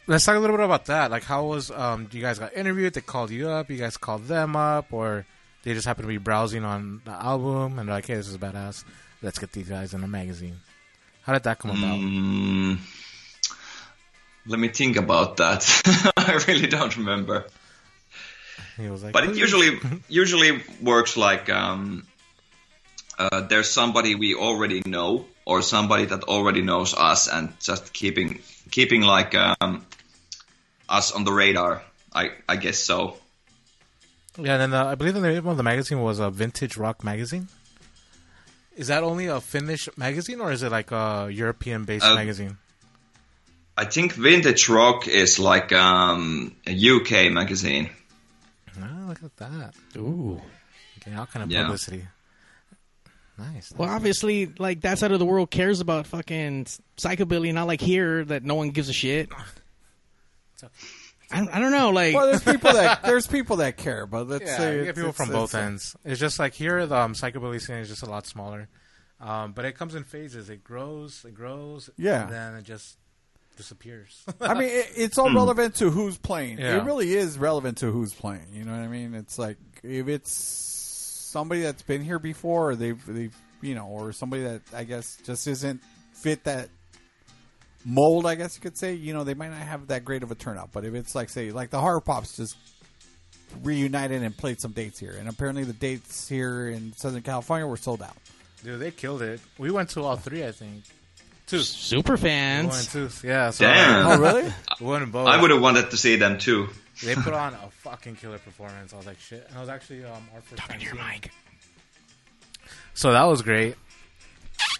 let's talk a little bit about that. Like, how was um, you guys got interviewed? They called you up. You guys called them up, or they just happened to be browsing on the album and they're like, "Hey, this is badass. Let's get these guys in a magazine." How did that come about? Mm, let me think about that. I really don't remember. He was like, But it usually usually works like um, uh, there's somebody we already know or somebody that already knows us, and just keeping keeping like um, us on the radar. I I guess so. Yeah, and then uh, I believe the name of the magazine was a Vintage Rock magazine. Is that only a Finnish magazine, or is it like a European-based Uh, magazine? I think Vintage Rock is like um, a UK magazine. Oh, look at that! Ooh, getting all kind of Yeah. publicity. Nice. Well, obviously, like that side of the world cares about fucking psychobilly, not like here that no one gives a shit. I, I don't know, like Well, there's people that there's people that care, but let's yeah, say you get people it's- from it's- both ends. It's just like here, the um, psychobilly scene is just a lot smaller, um, but it comes in phases. It grows, it grows, Yeah. and then it just disappears. I mean, it, it's all relevant to who's playing. Yeah. It really is relevant to who's playing. You know what I mean? It's like if it's somebody that's been here before, or they've they've you know, or somebody that I guess just isn't fit that mold. I guess you could say. You know, they might not have that great of a turnout. But if it's like say like the HorrorPops just reunited and played some dates here, and apparently the dates here in Southern California were sold out. Dude, they killed it. We went to all three, I think. Two. super fans. We went two. Yeah. So Damn. Oh, really? We went both. I would have wanted to see them too. They put on a fucking killer performance. I was like, shit. And I was actually um, our first time seeing it. So that was great.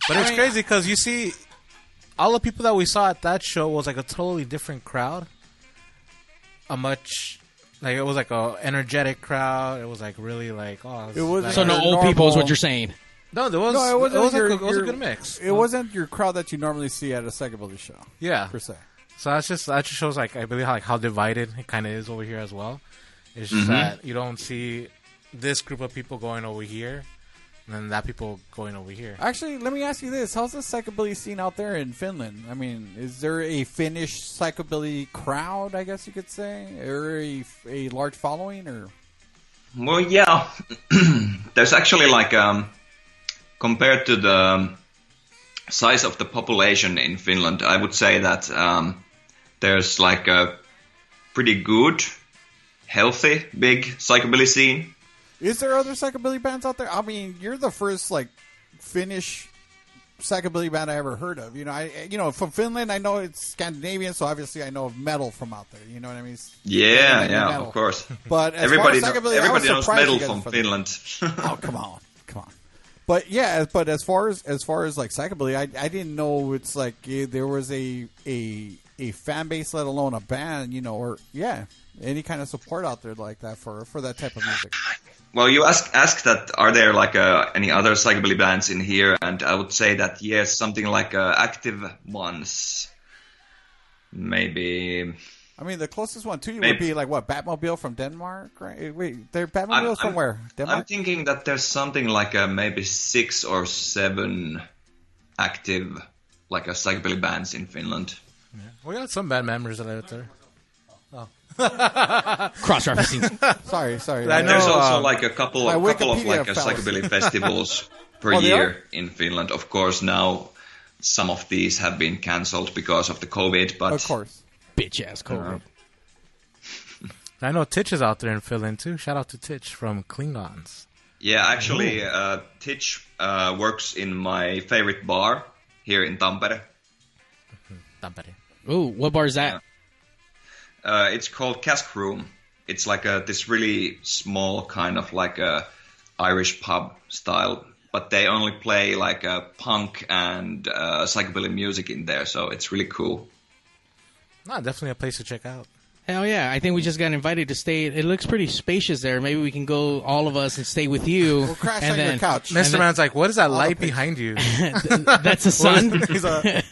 But it's crazy because you see, all the people that we saw at that show was like a totally different crowd. A much, like it was like a energetic crowd. It was like really like oh. It wasn't like- so no your old people is what you're saying. No, there was. No, it wasn't. It was, your, like a, it was a good mix. It wasn't your crowd that you normally see at a psychobilly show. Yeah. per se. So that's just that just shows like I believe how like how divided it kind of is over here as well. It's just Mhm. that you don't see this group of people going over here, and then that people going over here. Actually, let me ask you this: How's the psychobilly scene out there in Finland? I mean, is there a Finnish psychobilly crowd? I guess you could say, or a, a large following, or Well, yeah. There's actually like um, compared to the um, size of the population in Finland, I would say that um, there's like a pretty good, healthy, big psychobilly scene. Is there other psychobilly bands out there? I mean, you're the first like Finnish psychobilly band I ever heard of. You know, I you know from Finland, I know it's Scandinavian, so obviously I know of metal from out there. You know what I mean? Yeah, yeah, metal. of course. But as everybody, far as psychobilly, I everybody knows metal from Finland. oh come on, come on. But yeah, but as far as as far as like psychobilly, I I didn't know it's like eh, there was a a a fan base, let alone a band, you know, or yeah, any kind of support out there like that for for that type of music. Well, you ask ask that are there like uh, any other psychobilly bands in here, and I would say that yes, something like uh, active ones, maybe. I mean, the closest one to you Maybe- would be like what Batmobile from Denmark, right? Wait, they're Batmobiles I'm- from I'm- where? I'm thinking that there's something like uh maybe six or seven active like a psychobilly bands in Finland. Yeah. We got some bad members out there. Cross-referencing. sorry, sorry. I know. There's also um, like a couple, a couple of like a fallacy. psychobilly festivals per Oh, year in Finland. Of course, now some of these have been cancelled because of the COVID, but of course. Bitch ass COVID. I know Titch is out there in Finland too. Shout out to Titch from Klingonz. Yeah, actually, uh, Titch uh, works in my favorite bar here in Tampere. Tampere. Ooh, what bar is that? Uh, it's called Cask Room. It's like a this really small kind of like a Irish pub style, but they only play like a punk and uh, psychobilly music in there, so it's really cool. No, definitely a place to check out. Hell yeah! I think we just got invited to stay. It looks pretty spacious there. Maybe we can go all of us and stay with you. We'll crash and on your couch. Mr. then- Man's like, what is that light behind you? That's the sun. He's a-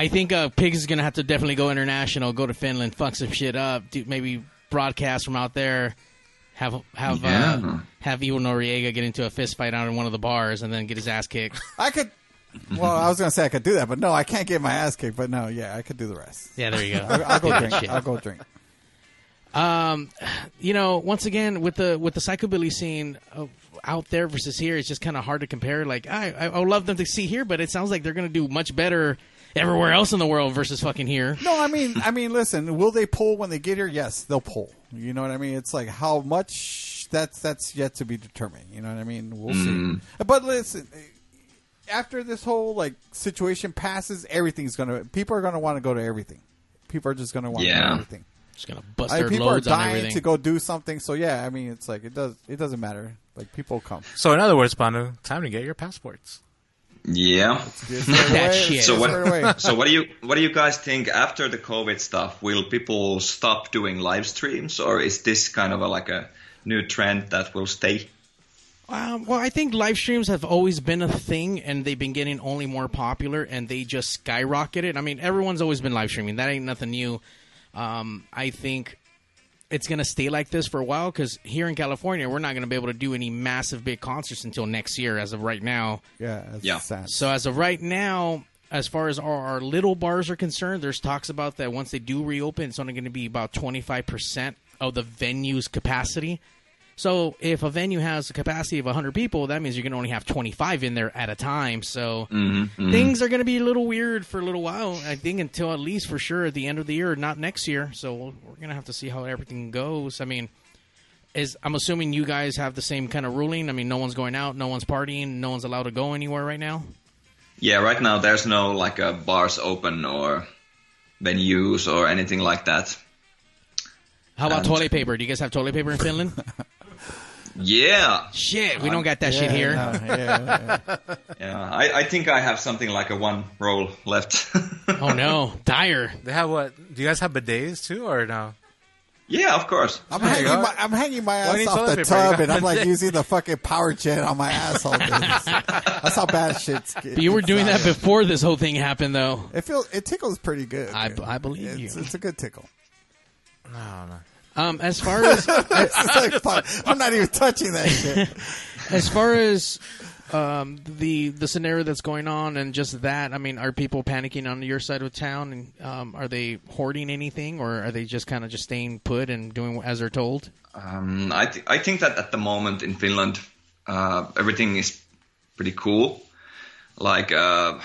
I think uh, Pigs is gonna have to definitely go international, go to Finland, fuck some shit up, do, maybe broadcast from out there, have have uh, have Evo Noriega get into a fist fight out in one of the bars, and then get his ass kicked. I could. Well, I was gonna say I could do that, but no, I can't get my ass kicked. But no, yeah, I could do the rest. Yeah, there you go. I'll, I'll go drink. shit. I'll go drink. Um, you know, once again with the with the psychobilly scene of out there versus here, it's just kind of hard to compare. Like, I I I would love them to see here, but it sounds like they're going to do much better everywhere else in the world versus fucking here. No, I mean, I mean, listen. Will they pull when they get here? Yes, they'll pull. You know what I mean? It's like how much that's that's yet to be determined. You know what I mean? We'll Mm. see. But listen, after this whole like situation passes, everything's gonna. People are gonna want to go to everything. People are just gonna want to go Yeah. to everything. Just gonna bust I mean, their people are loads on dying everything. to go do something. So yeah, I mean, it's like it does. It doesn't matter. Like people come. so in other words, Panu, time to get your passports. Yeah. Get squared away, So get squared away. what? So what do you what do you guys think after the COVID stuff? Will people stop doing live streams, or is this kind of a, like a new trend that will stay? Um, well, I think live streams have always been a thing, and they've been getting only more popular, and they just skyrocketed. I mean, everyone's always been live streaming. That ain't nothing new. Um, I think it's going to stay like this for a while because here in California, we're not going to be able to do any massive big concerts until next year, as of right now. Yeah, that's Yeah. sad. So as of right now, as far as our, our little bars are concerned, there's talks about that once they do reopen, it's only going to be about 25% of the venue's capacity. So if a venue has a capacity of 100 people, that means you can only have 25 in there at a time. So Mhm, mhm. things are going to be a little weird for a little while. I think until at least for sure at the end of the year, not next year. So we'll- we're going to have to see how everything goes. I mean, is I'm assuming you guys have the same kind of ruling. I mean, no one's going out, no one's partying, no one's allowed to go anywhere right now. Yeah, right now there's no like uh, bars open or venues or anything like that. How about And- toilet paper? Do you guys have toilet paper in Finland? Yeah. Shit, we don't got that shit here. Yeah, I, I think I have something like a one roll left. oh no, dire. They have what? Do you guys have bidets too, or no? Yeah, of course. I'm hanging, my, I'm hanging my ass off the tub, and I'm like using the fucking power jet on my asshole. dude. That's how bad shit's. But you were doing that before this whole thing happened, though. It feels it tickles pretty good. I. I believe it's, you. It's a good tickle. No, no. Um, as far as It's like, I'm not even touching that shit. as far as um, the the scenario that's going on and just that, I mean, are people panicking on your side of town? And um, are they hoarding anything, or are they just kind of just staying put and doing as they're told? Um, I th- I think that at the moment in Finland, uh, everything is pretty cool. Like uh,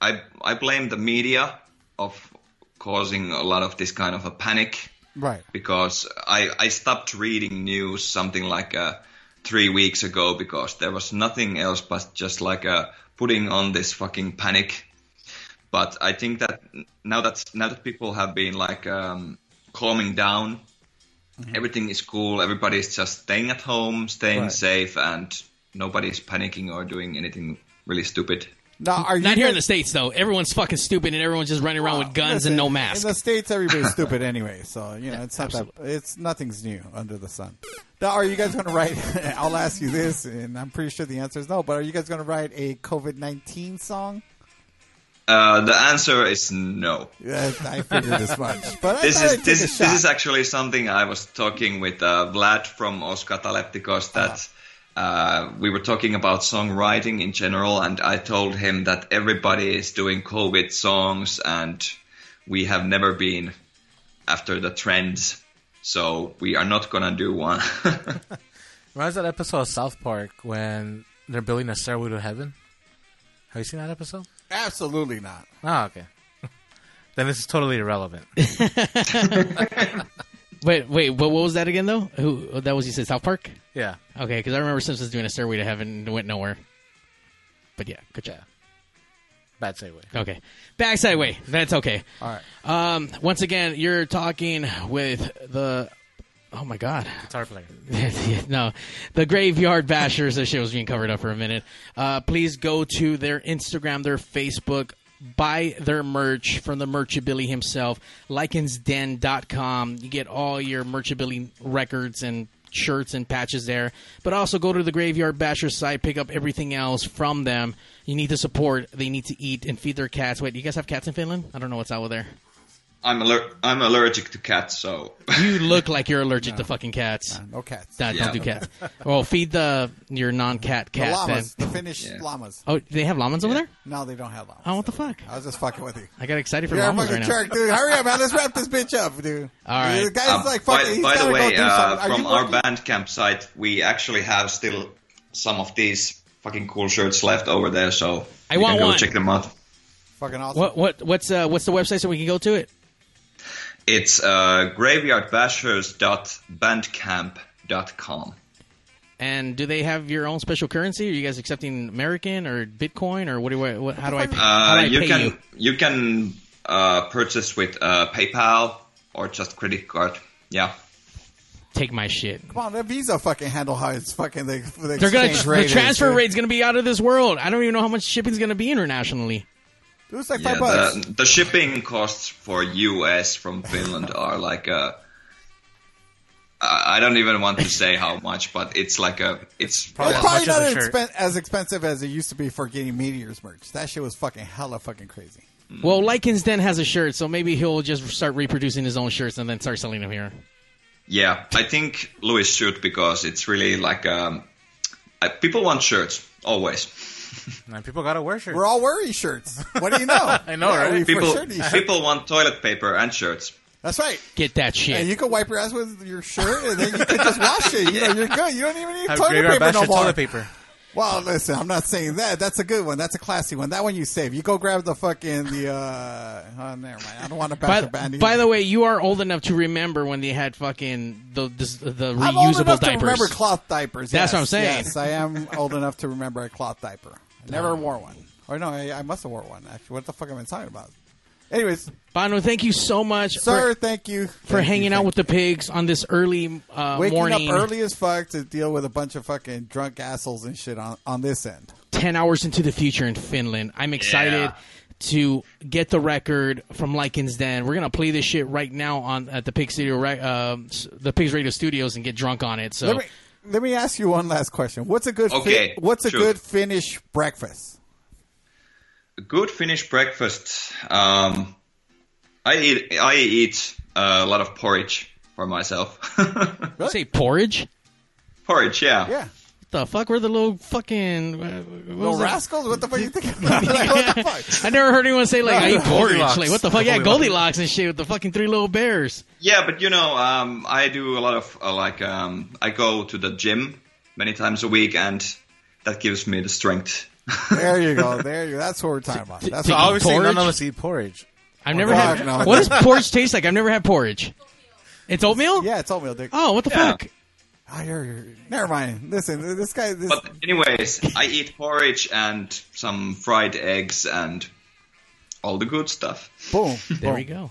I I blame the media of causing a lot of this kind of a panic Right. because I I stopped reading news something like uh, three weeks ago because there was nothing else but just like uh, putting on this fucking panic. But I think that now that now that people have been like um, calming down, everything is cool. Everybody's just staying at home, staying Right. safe, and nobody's panicking or doing anything really stupid. Now, are you Not here in the states, though. Everyone's fucking stupid, and everyone's just running around with guns and no Listen, mask. In the states, everybody's stupid anyway, so you know it's not that. It's nothing's new under the sun. Now, are you guys going to write? I'll ask you this, and I'm pretty sure the answer is no. But are you guys going to write a COVID nineteen song? Uh, the answer is no. Yeah, I figured as much. But I this is this is this is actually something I was talking with uh, Vlad from Os Catalépticos that uh, we were talking about songwriting in general, and I told him that everybody is doing COVID songs, and we have never been after the trends, so we are not gonna do one. Reminds that episode of South Park when they're building a stairway to heaven. Have you seen that episode? Absolutely not. Oh, okay. then this is totally irrelevant. Wait, wait, but what was that again, though? Who that was? You said South Park? Yeah. Okay, because I remember Simpsons doing a stairway to heaven and it went nowhere. But yeah, good job. Bad segue. Okay, backside way. That's okay. All right. Um, once again, you're talking with the. Oh my god. Guitar player. no, the graveyard bashers. That shit was being covered up for a minute. Uh, please go to their Instagram, their Facebook. Buy their merch from the Merchabilly himself, likensden.com. You get all your Merchabilly records and shirts and patches there. But also go to the Graveyard Basher site, pick up everything else from them. You need to support. They need to eat and feed their cats. Wait, do you guys have cats in Finland? I don't know what's out there. I'm aller- I'm allergic to cats, so You look like you're allergic to fucking cats. no cats. Nah, Yeah. Don't do cats. Well, feed the your non-cat The llamas, then. the Finnish llamas. Oh, they have llamas over there? No, they don't have llamas. Oh, what the fuck? I was just fucking with you. I got excited for You're a llamas fucking right now. dude. Hurry up, man. Let's wrap this bitch up, dude. All right. The guy's Um, like by, fucking. he's by the gotta go way, uh, from our working? Bandcamp site, we actually have still some of these fucking cool shirts left over there, so I you want can go one. check them out. Fucking awesome. What what what's uh, what's the website so we can go to it? It's uh, graveyardbashers.bandcamp.com. And do they have your own special currency? Are you guys accepting American or Bitcoin or what do I? What, how do I? Pay, how do Uh, I you pay can you? you can uh, purchase with uh, PayPal or just credit card. Yeah. Take my shit. Come on, that Visa fucking handle how it's fucking the, the They're gonna exchange the rate is, transfer rate's gonna be out of this world. I don't even know how much shipping's gonna be internationally. Dude, it's like Yeah, five bucks. the, the shipping costs for US from Finland are like a. I I don't even want to say how much, but it's like a. It's It's probably not expen- as expensive as it used to be for getting Meteors merch. That shit was fucking hella fucking crazy. Well, Likens Den has a shirt, so maybe he'll just start reproducing his own shirts and then start selling them here. Yeah, I think Louis should because it's really like um, people want shirts always. Man, people gotta wear shirts. We're all wearing shirts. What do you know? I know, Yeah, right? People sure people want toilet paper and shirts. That's right. Get that shit. And you can wipe your ass with your shirt, and then you can just wash it. You know, you're good. You don't even need Have toilet paper no more. toilet paper. Well, listen, I'm not saying that. That's a good one. That's a classy one. That one you save. You go grab the fucking the. uh oh, never mind. I don't want to bash By, the band. by the way, you are old enough to remember when they had fucking the this, the I'm old reusable enough to remember cloth diapers. That's yes, what I'm saying. Yes, I am old enough to remember a cloth diaper. I never wore one. Or no, I, I must have wore one. Actually, what the fuck am I talking about? Anyways, Bono, thank you so much, sir, for, thank you for Thank hanging you, out thank with the pigs on this early uh, Waking morning. up early as fuck to deal with a bunch of fucking drunk assholes and shit on, on this end. 10 hours into the future in Finland. I'm excited Yeah. to get the record from Likens Den. We're going to play this shit right now on at the Pig Studio Re- uh, the Pigs Radio Studios and get drunk on it. So let me let me ask you one last question. What's a good fi- Okay, what's a sure. good Finnish breakfast? A good Finnish breakfast. Um, I eat I eat a lot of porridge for myself. say porridge? porridge, yeah. Yeah. What the fuck? We're the little fucking uh, Little was rascals? What the fuck are you think? about? like, what the fuck? I never heard anyone say like I eat porridge. Goldilocks. Like what the fuck? Yeah, Goldilocks. Goldilocks and shit with the fucking three little bears. Yeah, but you know, um, I do a lot of uh, like um, I go to the gym many times a week, and that gives me the strength. There you go. There you. go. That's what we're talking about. That's So what obviously porridge? none of us eat porridge. I've Oh, never God, had. no. What does porridge taste like? I've never had porridge. It's oatmeal. Yeah, it's oatmeal, Dick. Oh, what the Yeah. fuck? Oh, you're, you're, never mind. Listen, this guy. This, But anyways, I eat porridge and some fried eggs and all the good stuff. boom. There boom. we go.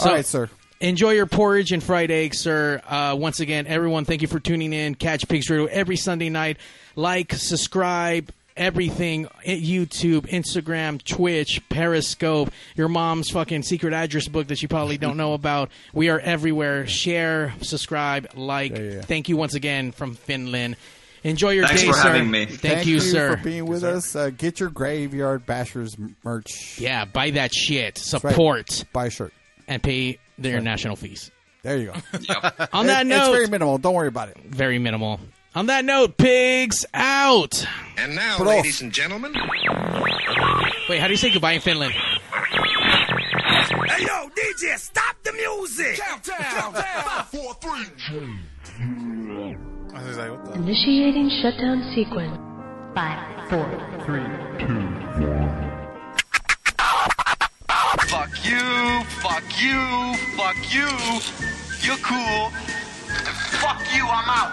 All right, sir. Enjoy your porridge and fried eggs, sir. Uh, once again, everyone, thank you for tuning in. Catch Pigs Radio every Sunday night. Like, subscribe, everything YouTube, Instagram, Twitch, Periscope, your mom's fucking secret address book that you probably don't know about. We are everywhere. Share, subscribe, like. Thank you once again from Finland. Enjoy your Thanks day, for sir. having me. Thank, you, sir. for being with us. Uh, get your Graveyard Bashers merch. yeah, buy that shit. That's right. Support Buy a shirt. and pay the international fees. There you go. On that It- note, it's very minimal. Don't worry about it. very minimal. On that note, pigs out. And now, Put ladies and gentlemen, Wait, how do you say goodbye in Finland? Hey yo, DJ, stop the music! Countdown! Five, four, three. I was like, what the? Initiating shutdown sequence. Five, four, three, Fuck you, fuck you, fuck you. You're cool. Fuck you, I'm out.